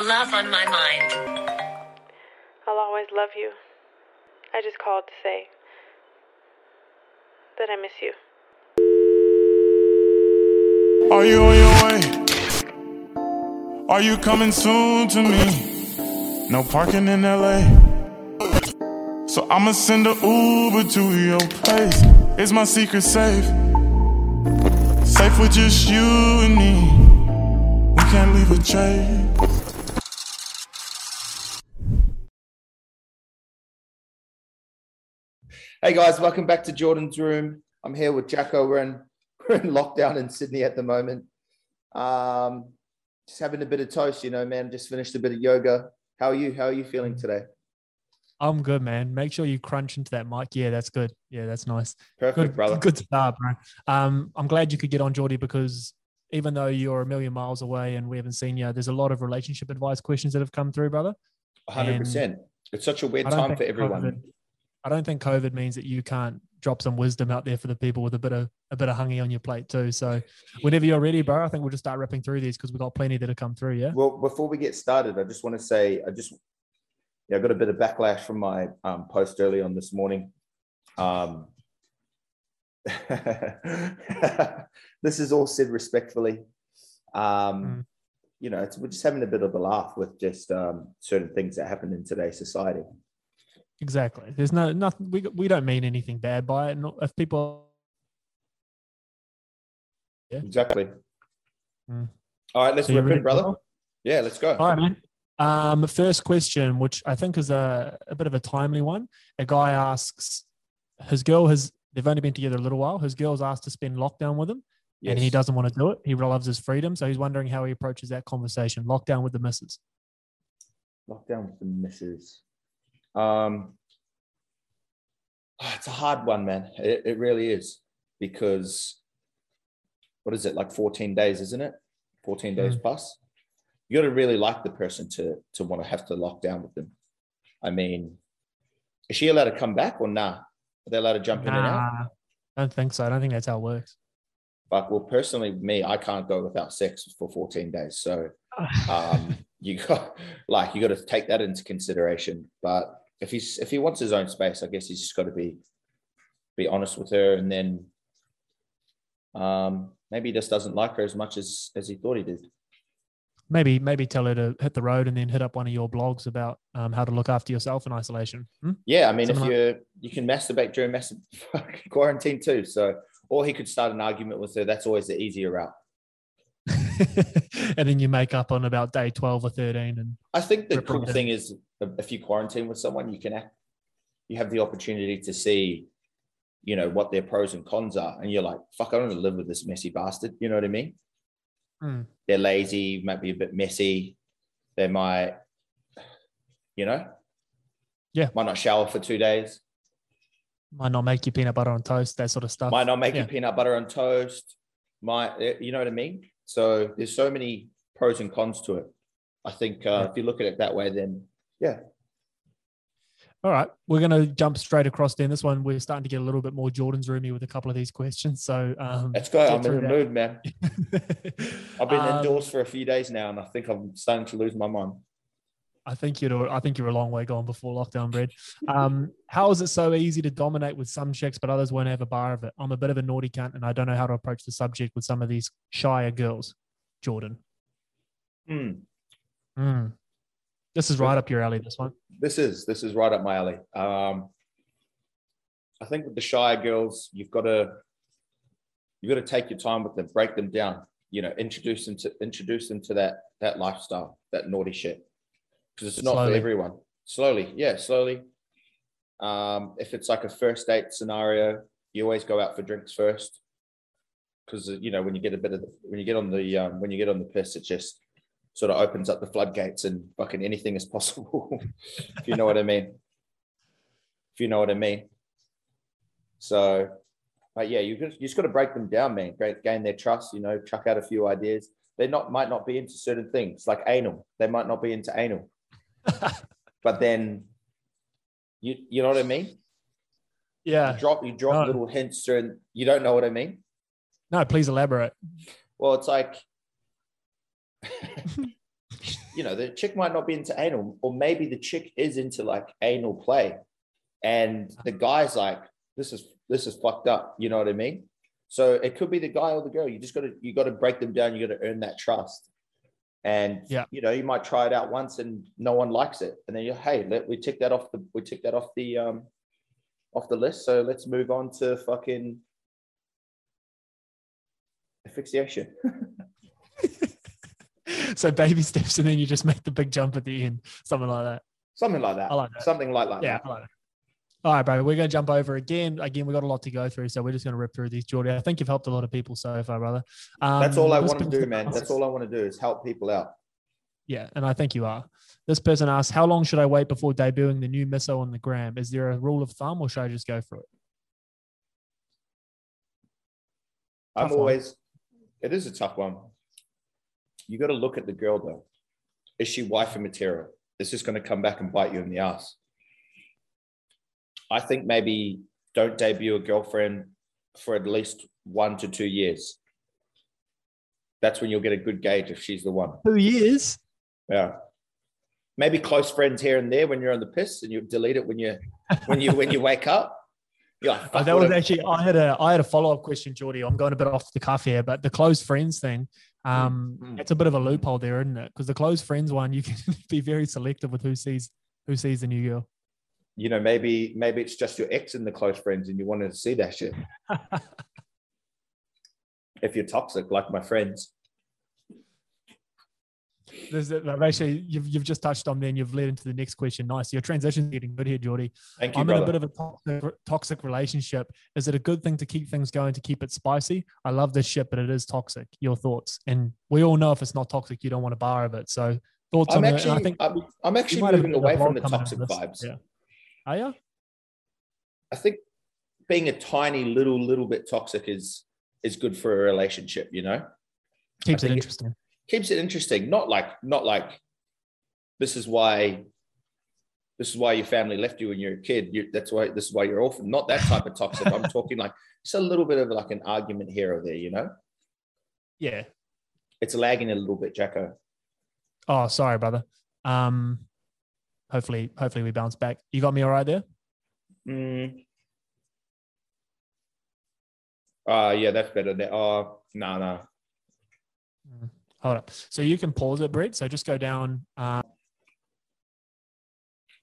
Love on my mind. I'll always love you. I just called to say that I miss you. Are you on your way? Are you coming soon to me? No parking in LA. So I'ma send a Uber to your place. It's my secret safe. Safe with just you and me. We can't leave a trace. Hey guys, welcome back to Jordan's Room. I'm here with Jacko. We're in, we're in lockdown in Sydney at the moment. Um, just having a bit of toast, you know, man. Just finished a bit of yoga. How are you? How are you feeling today? I'm good, man. Make sure you crunch into that mic. Yeah, that's good. Yeah, that's nice. Perfect, Good, brother. good start, bro. Um, I'm glad you could get on, Geordie, because even though you're a million miles away and we haven't seen you, there's a lot of relationship advice questions that have come through, brother. 100%. It's such a weird time for everyone. COVID- I don't think COVID means that you can't drop some wisdom out there for the people with a bit of a bit of hungy on your plate too. So whenever you're ready, bro, I think we'll just start ripping through these because we've got plenty that have come through. Yeah. Well, before we get started, I just want to say I just yeah, I got a bit of backlash from my um, post early on this morning. Um, this is all said respectfully. Um, Mm. You know, it's, we're just having a bit of a laugh with just um, certain things that happen in today's society. Exactly. There's no nothing. We we don't mean anything bad by it. And if people yeah. Exactly. Mm. All right, let's So rip ready brother. Yeah, let's go. All right, man. Um, first question, which I think is a, a bit of a timely one. A guy asks, his girl has, they've only been together a little while. His girl's asked to spend lockdown with him and he doesn't want to do it. He loves his freedom. So he's wondering how he approaches that conversation. Lockdown with the missus. Lockdown with the missus. Um, ah, it's a hard one, man. It, it really is because what is it like 14 days, isn't it? 14 days plus. You got to really like the person to to want to have to lock down with them. I mean, is she allowed to come back or nah? Are they allowed to jump in and out? Nah, I don't think so. I don't think that's how it works. But well, personally, me, I can't go without sex for 14 days. So um, you got like you got to take that into consideration. But if he's if he wants his own space, I guess he's just got to be be honest with her, and then um, maybe he just doesn't like her as much as as he thought he did. maybe maybe tell her to hit the road and then hit up one of your blogs about um, how to look after yourself in isolation. Hmm? Yeah, I mean, if Something you you can masturbate during quarantine too, so or he could start an argument with her. That's always the easier route. and then you make up on about day 12 or 13 and I think the cool thing is if you quarantine with someone, you can act, you have the opportunity to see, you know, what their pros and cons are, and you're like, fuck, I don't want to live with this messy bastard. You know what I mean? Hmm. They're lazy, might be a bit messy. They might, you know, Yeah. might not shower for two days. might not make you peanut butter on toast, that sort of stuff. Might not make you peanut butter on toast. Might, eh, you know what I mean? So there's so many pros and cons to it. I think uh, Yeah. if you look at it that way, then yeah, All right, we're going to jump straight across then. This one, we're starting to get a little bit more Jordan's roomy with a couple of these questions. So um, let's go. I'm in the that. mood, man. I've been Um, indoors for a few days now, and I think I'm starting to lose my mind. I think you're. I think you're a long way gone before lockdown, Brad. Um, how is it so easy to dominate with some chicks, but others won't have a bar of it? I'm a bit of a naughty cunt, and I don't know how to approach the subject with some of these shyer girls. Jordan, Hmm. Mm. this is right up your alley. This one. This is this is right up my alley. Um, I think with the shy girls, you've got to you've got to take your time with them, break them down. You know, introduce them to introduce them to that that lifestyle, that naughty shit, because it's not Slowly. for everyone. Slowly, yeah, slowly. Um, if it's like a first date scenario, you always go out for drinks first, because you know when you get a bit of the, when you get on the um, when you get on the piss, it just sort of opens up the floodgates and fucking anything is possible. if you know what I mean. If you know what I mean. So, but yeah, you just, you just got to break them down, man. Great, gain their trust. You know, chuck out a few ideas. They not might not be into certain things, like anal. They might not be into anal, but then you you know what I mean. Yeah. You drop you drop No. little hints, and you don't know what I mean. No, please elaborate. Well, it's like you know, the chick might not be into anal, or maybe the chick is into like anal play, and the guy's like, "This is this is fucked up." You know what I mean? So it could be the guy or the girl. You just got to you got to break them down. You got to earn that trust. And Yeah. you know, you might try it out once and no one likes it, and then you hey, let we tick that off the we tick that off the um off the list. So let's move on to fucking asphyxiation. so baby steps, and then you just make the big jump at the end, something like that. Something like that. I like that. Something like that. Yeah. Like that. All right, bro. We're going to jump over again. Again, we've got a lot to go through, so we're just going to rip through these, Jordy. I think you've helped a lot of people so far, brother. Um, That's all I want to do, man. That's all I want to do is help people out. Yeah, and I think you are. This person asks, "How long should I wait before debuting the new misso on the gram? Is there a rule of thumb, or should I just go for it?" I'm Tough one. always, it is a tough one. You got to look at the girl though. Is she wifey material? Is this going to come back and bite you in the ass? I think maybe don't debut a girlfriend for at least one to two years. That's when you'll get a good gauge if she's the one. Two years. Yeah. Maybe close friends here and there when you're on the piss and you delete it when you when you when you wake up. Oh, that was actually I had a I had a follow up question, Geordie. I'm going a bit off the cuff here, but the close friends thing, um, Mm, mm. it's a bit of a loophole there, isn't it? Because the close friends one, you can be very selective with who sees who sees the new girl. You know, maybe maybe it's just your ex and the close friends, and you wanted to see that shit. If you're toxic, like my friends, There's a- actually you've you've just touched on then you've led into the next question. Nice, your transition's getting good here, Geordie. thank you, I'm in a bit of a toxic, toxic relationship. Is it a good thing to keep things going to keep it spicy? I love this shit, but it is toxic. Your thoughts? And we all know if it's not toxic, you don't want a bar of it. So thoughts I'm on it? actually, And I think I'm, I'm actually moving away from the toxic vibes. Yeah. Are you? I think being a tiny little little bit toxic is is good for a relationship. You know, Keeps it think it- interesting. keeps it interesting. Not like not like this is why this is why your family left you when you're a kid. You, that's why this is why you're orphan. Not that type of toxic. I'm talking like it's a little bit of like an argument here or there. You know, yeah. it's lagging a little bit, Jacko. Oh, sorry, brother. Um, hopefully, hopefully we bounce back. You got me all right there. Mm. Uh yeah, that's better. There. Oh, no, no. Hold up. So you can pause it, Brett. So just go down. Uh,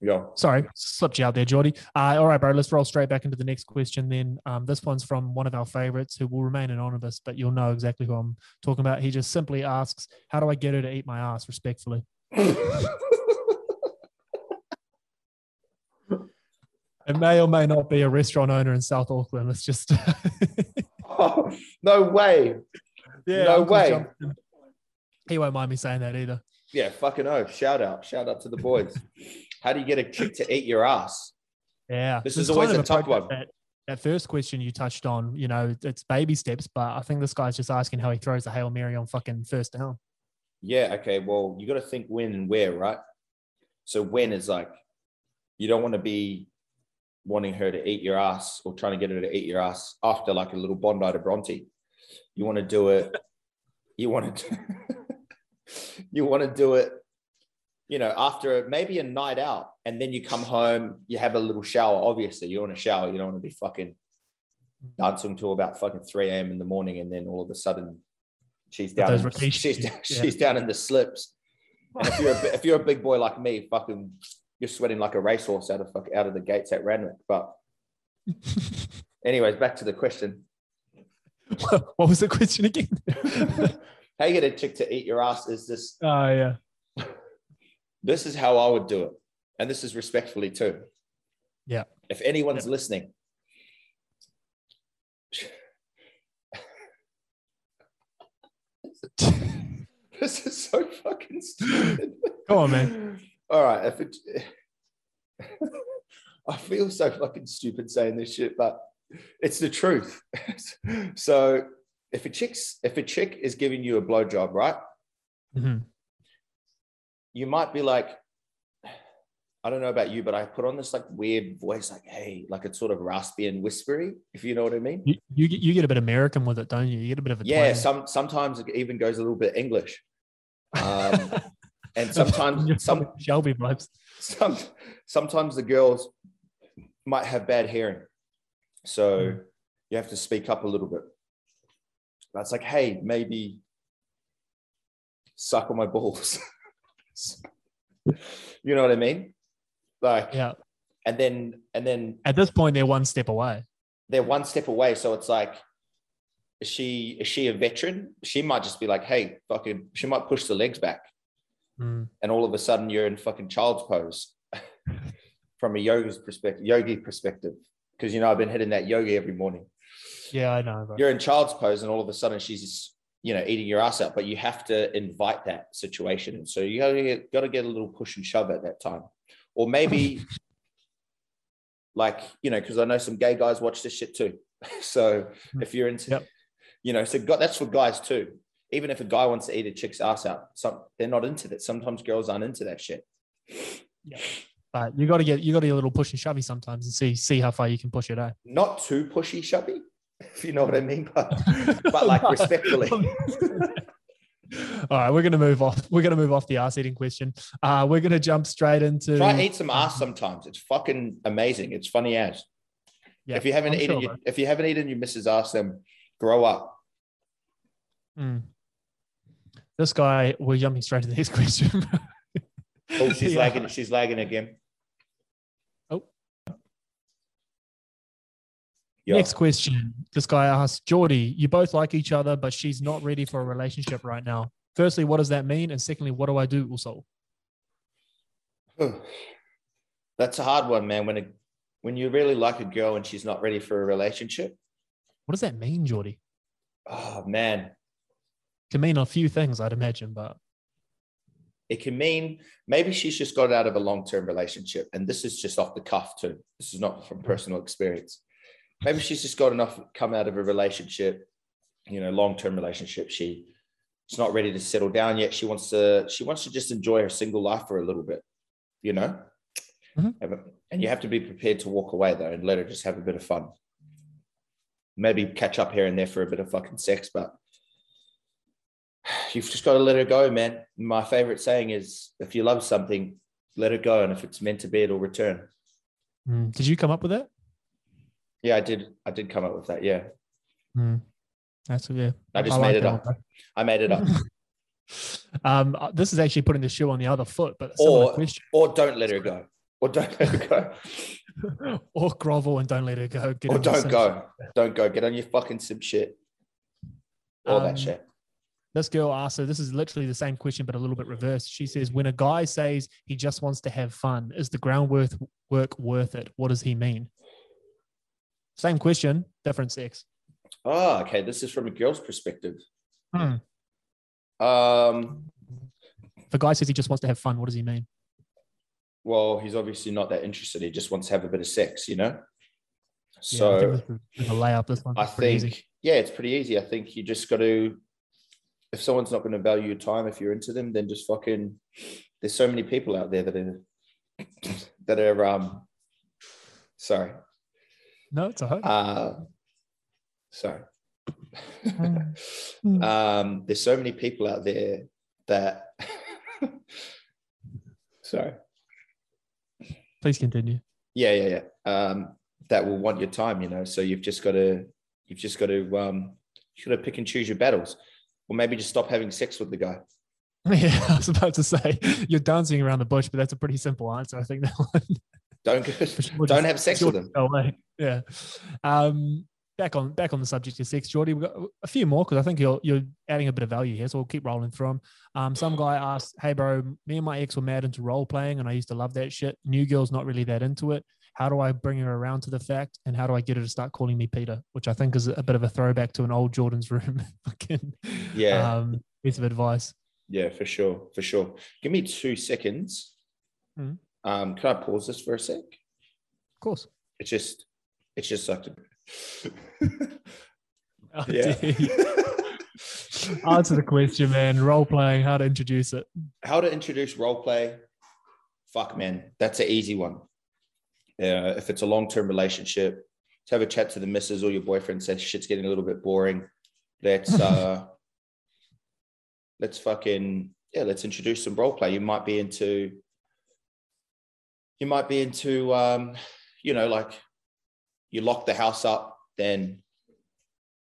Yo. sorry, slipped you out there, Geordie. Uh, all right, bro. Let's roll straight back into the next question. Then um, this one's from one of our favorites who will remain anonymous, but you'll know exactly who I'm talking about. He just simply asks, "How do I get her to eat my ass respectfully?" It may or may not be a restaurant owner in South Auckland. Let's just Oh, no way. Yeah, No Uncle way. Jonathan. He won't mind me saying that either. Yeah, fucking oath. Shout out. Shout out to the boys. How do you get a chick to eat your ass? Yeah, This This is always a tough one. That, that first question you touched on, you know, it's baby steps, but I think this guy's just asking how he throws the hail mary on fucking first down. Yeah, okay. Well, you got to think when and where, right? So when is like you don't want to be wanting her to eat your ass or trying to get her to eat your ass after like a little Bondi to Bronte. You want to do it. You want to. you want to do it. You know, after maybe a night out, and then you come home, you have a little shower. Obviously, you want to shower. You don't want to be fucking dancing till about fucking 3 a.m. in the morning, and then all of a sudden she's down. In, she's, yeah. she's down in the slips. And if you're a, if you're a big boy like me, fucking, you're sweating like a racehorse out of out of the gates at Randwick. But anyways, back to the question: what was the question again? How you get a chick to eat your ass? Is this? oh yeah. This is how I would do it, and this is respectfully too. Yeah. If anyone's listening, this is so fucking stupid. Go on, man. All right, if it, I feel so fucking stupid saying this shit, but it's the truth. so if a chick's if a chick is giving you a blowjob, right? Mhm. You might be like, I don't know about you, but I put on this like weird voice, like, hey, like it's sort of raspy and whispery, if you know what I mean. You, you get- you get a bit American with it, don't you? You get a bit of a Yeah, twang. some sometimes it even goes a little bit English. Um, And sometimes some Shelby vibes. some sometimes the girls might have bad hearing, so Mm. you have to speak up a little bit. That's like, hey, maybe suck on my balls. you know what I mean? Like, Yeah. and then and then At this point, they're one step away. they're one step away. So it's like, is she is she a veteran? She might just be like, hey, fucking, she might push the legs back, Mm. and all of a sudden you're in fucking child's pose from a yoga's perspective, yogi perspective. Because you know I've been hitting that yoga every morning. Yeah, I know. But You're in child's pose, and all of a sudden she's you know eating your ass out. But you have to invite that situation, and so you gotta get, gotta get a little push and shove at that time, or maybe like you know because I know some gay guys watch this shit too. so if you're into, Yep. you know, so got that's for guys too. Even if a guy wants to eat a chick's ass out, some they're not into that. Sometimes girls aren't into that shit. Yeah. but you got to get you got to get a little push and shovey sometimes and see see how far you can push it. Eh? Not too pushy, shovey, if you know what I mean, but but like respectfully. All right, we're gonna move off. We're gonna move off the ass eating question. Uh, we're gonna jump straight into. Try and eat some ass sometimes. It's fucking amazing. It's funny as. Yeah, if you haven't I'm eaten, sure, your, if you haven't eaten your missus ass, then grow up. Mm. This guy, we're jumping straight to the next question. Oh, she's Yeah. lagging. She's lagging again. Oh. Yeah. Next question. This guy asks, Geordie, you both like each other, but she's not ready for a relationship right now. Firstly, what does that mean? And secondly, what do I do also? That's a hard one, man. When a, when you really like a girl and she's not ready for a relationship, What does that mean, Geordie? oh man, Can mean a few things, I'd imagine, but it can mean maybe she's just got out of a long term relationship, and this is just off the cuff too. This is not from personal experience. Maybe she's just got enough come out of a relationship, you know, long term relationship. She she's not ready to settle down yet. She wants to she wants to just enjoy her single life for a little bit, you know. Mhm. And you have to be prepared to walk away though, and let her just have a bit of fun. Maybe catch up here and there for a bit of fucking sex, but you've just got to let it go, man. My favorite saying is if you love something, let it go. And if it's meant to be, it'll return. Mm. did you come up with that? Yeah, I did. I did come up with that. Yeah. Mm. That's yeah. I just like made it up. one, I made it up. um, uh, this is actually putting the shoe on the other foot, but or, or don't let her go. Or don't let her go. or grovel and don't let her go. Get or on don't go. Don't go. Get on your fucking sim shit. All Um, that shit. This girl asked, so this is literally the same question, but a little bit reversed. She says, when a guy says he just wants to have fun, is the ground worth work worth it? What does he mean? Same question, different sex. Oh, okay. This is from a girl's perspective. Hmm. Um, If a guy says he just wants to have fun, what does he mean? well, he's obviously not that interested. He just wants to have a bit of sex, you know? Yeah, I So think this is a layup. This one. I think, yeah, it's pretty easy. I think you just got to, if someone's not going to value your time, if you're into them, then just fucking, there's so many people out there that are, that are, um, sorry, No, it's a hope. uh, sorry. Mm. um, there's so many people out there that, sorry. Please continue. Yeah, yeah, yeah. Um, that will want your time, you know. So you've just got to, you've just got to, um, you got to pick and choose your battles, or maybe just stop having sex with the guy. Yeah, I was about to say you're dancing around the bush, but that's a pretty simple answer. I think that one. Don't go, don't have sex with to him. away. Yeah. Um, back on back on the subject of sex, Jordy. We've got a few more because I think you're you're adding a bit of value here, so we'll keep rolling through them. Um, some guy asked, "Hey, bro, me and my ex were mad into role playing, and I used to love that shit. New girl's not really that into it. How do I bring her around to the fact, and how do I get her to start calling me Peter?" Which I think is a bit of a throwback to an old Jordan's room. Fucking Yeah, um, piece of advice. yeah, for sure, for sure. Give me two seconds. Mhm. Um, can I pause this for a sec? Of course. It's just, it's just sucked. Oh, Yeah. Answer the question, man. Role playing, how to introduce it. How to introduce role play? Fuck, man, that's an easy one. Uh, if it's a long term relationship, let's have a chat to the missus or your boyfriend. Says shit's getting a little bit boring. Let's uh, let's fucking yeah, let's introduce some role play. You might be into, you might be into, um, you know, like you lock the house up, then,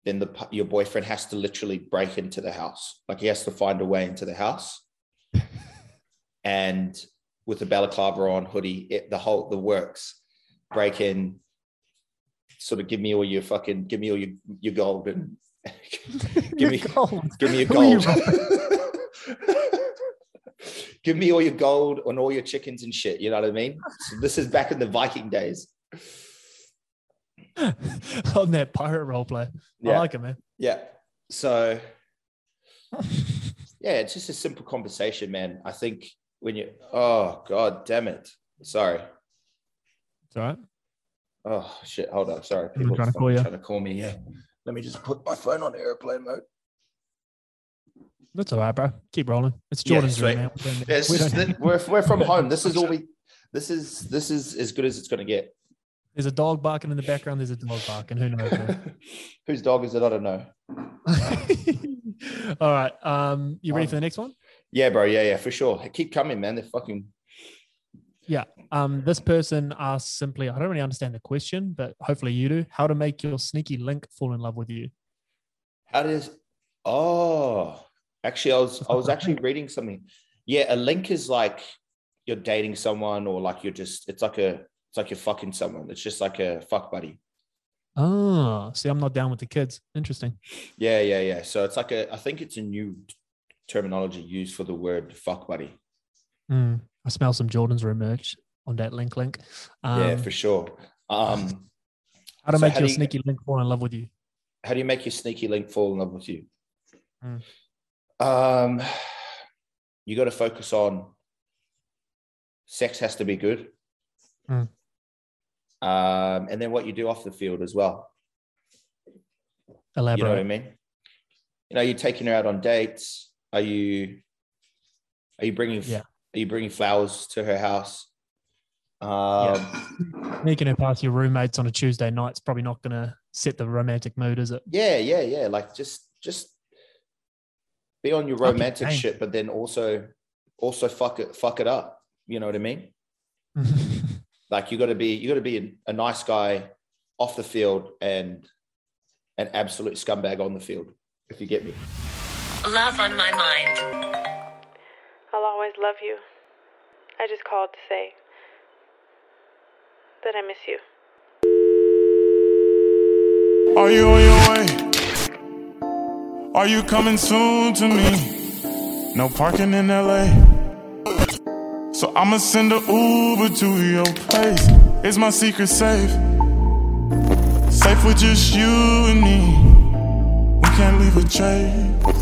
then the your boyfriend has to literally break into the house. Like he has to find a way into the house, and with the balaclava on, hoodie, it, the whole the works, break in, sort of give me all your fucking, give me all your your gold and give me Gold. Give me your Who are you gold. Give me all your gold and all your chickens and shit. You know what I mean? So this is back in the Viking days. on that pirate role play. I Yeah. like it, man. Yeah. So yeah, it's just a simple conversation, man. I think when you oh god damn it. Sorry. It's all right. Oh shit. Hold on. Sorry. People trying to call you. trying to call me. Yeah. Let me just put my phone on airplane mode. That's all right, bro. Keep rolling. It's Jordan's room, sweet. man. We don't- Yeah, it's we just that we're, we're from home. This is all we this is this is as good as it's gonna get. There's a dog barking in the background. There's a dog barking. Who knows? Whose dog is it? I don't know. all right. Um, you ready for the next one? Yeah, bro. Yeah, yeah, for sure. Keep coming, man. They're fucking. Yeah. Um, this person asks simply, I don't really understand the question, but hopefully you do. How to make your sneaky link fall in love with you? How does? Oh, actually, I was I was actually reading something. Yeah, a link is like you're dating someone, or like you're just. It's like a. It's like you're fucking someone. It's just like a fuck buddy. Oh, see, I'm not down with the kids. Interesting. Yeah, yeah, yeah. So it's like a. I think it's a new terminology used for the word fuck buddy. Mm, I smell some Jordan's merch on that link link. Um, yeah, for sure. Um, how to so make how your you- sneaky link fall in love with you? how do you make your sneaky link fall in love with you? Mm. Um, you got to focus on sex has to be good. Mm. Um, and then what you do off the field as well. Elaborate. You know what I mean? You know, you're taking her out on dates. Are you? Are you bringing? Yeah. Are you bringing flowers to her house? Um, Sneaking her past your roommates on a Tuesday night's probably not going to set the romantic mood, is it? yeah, yeah, yeah. Like just, just be on your romantic shit, but then also, also fuck it, fuck it up. You know what I mean? Like you got to be, you got to be a, a nice guy off the field and an absolute scumbag on the field. If you get me. Love on my mind. I'll always love you. I just called to say that I miss you. Are you on your way? Are you coming soon to me? No parking in LA. So I'ma send a Uber to your place. Is my secret safe? Safe with just you and me. We can't leave a trace.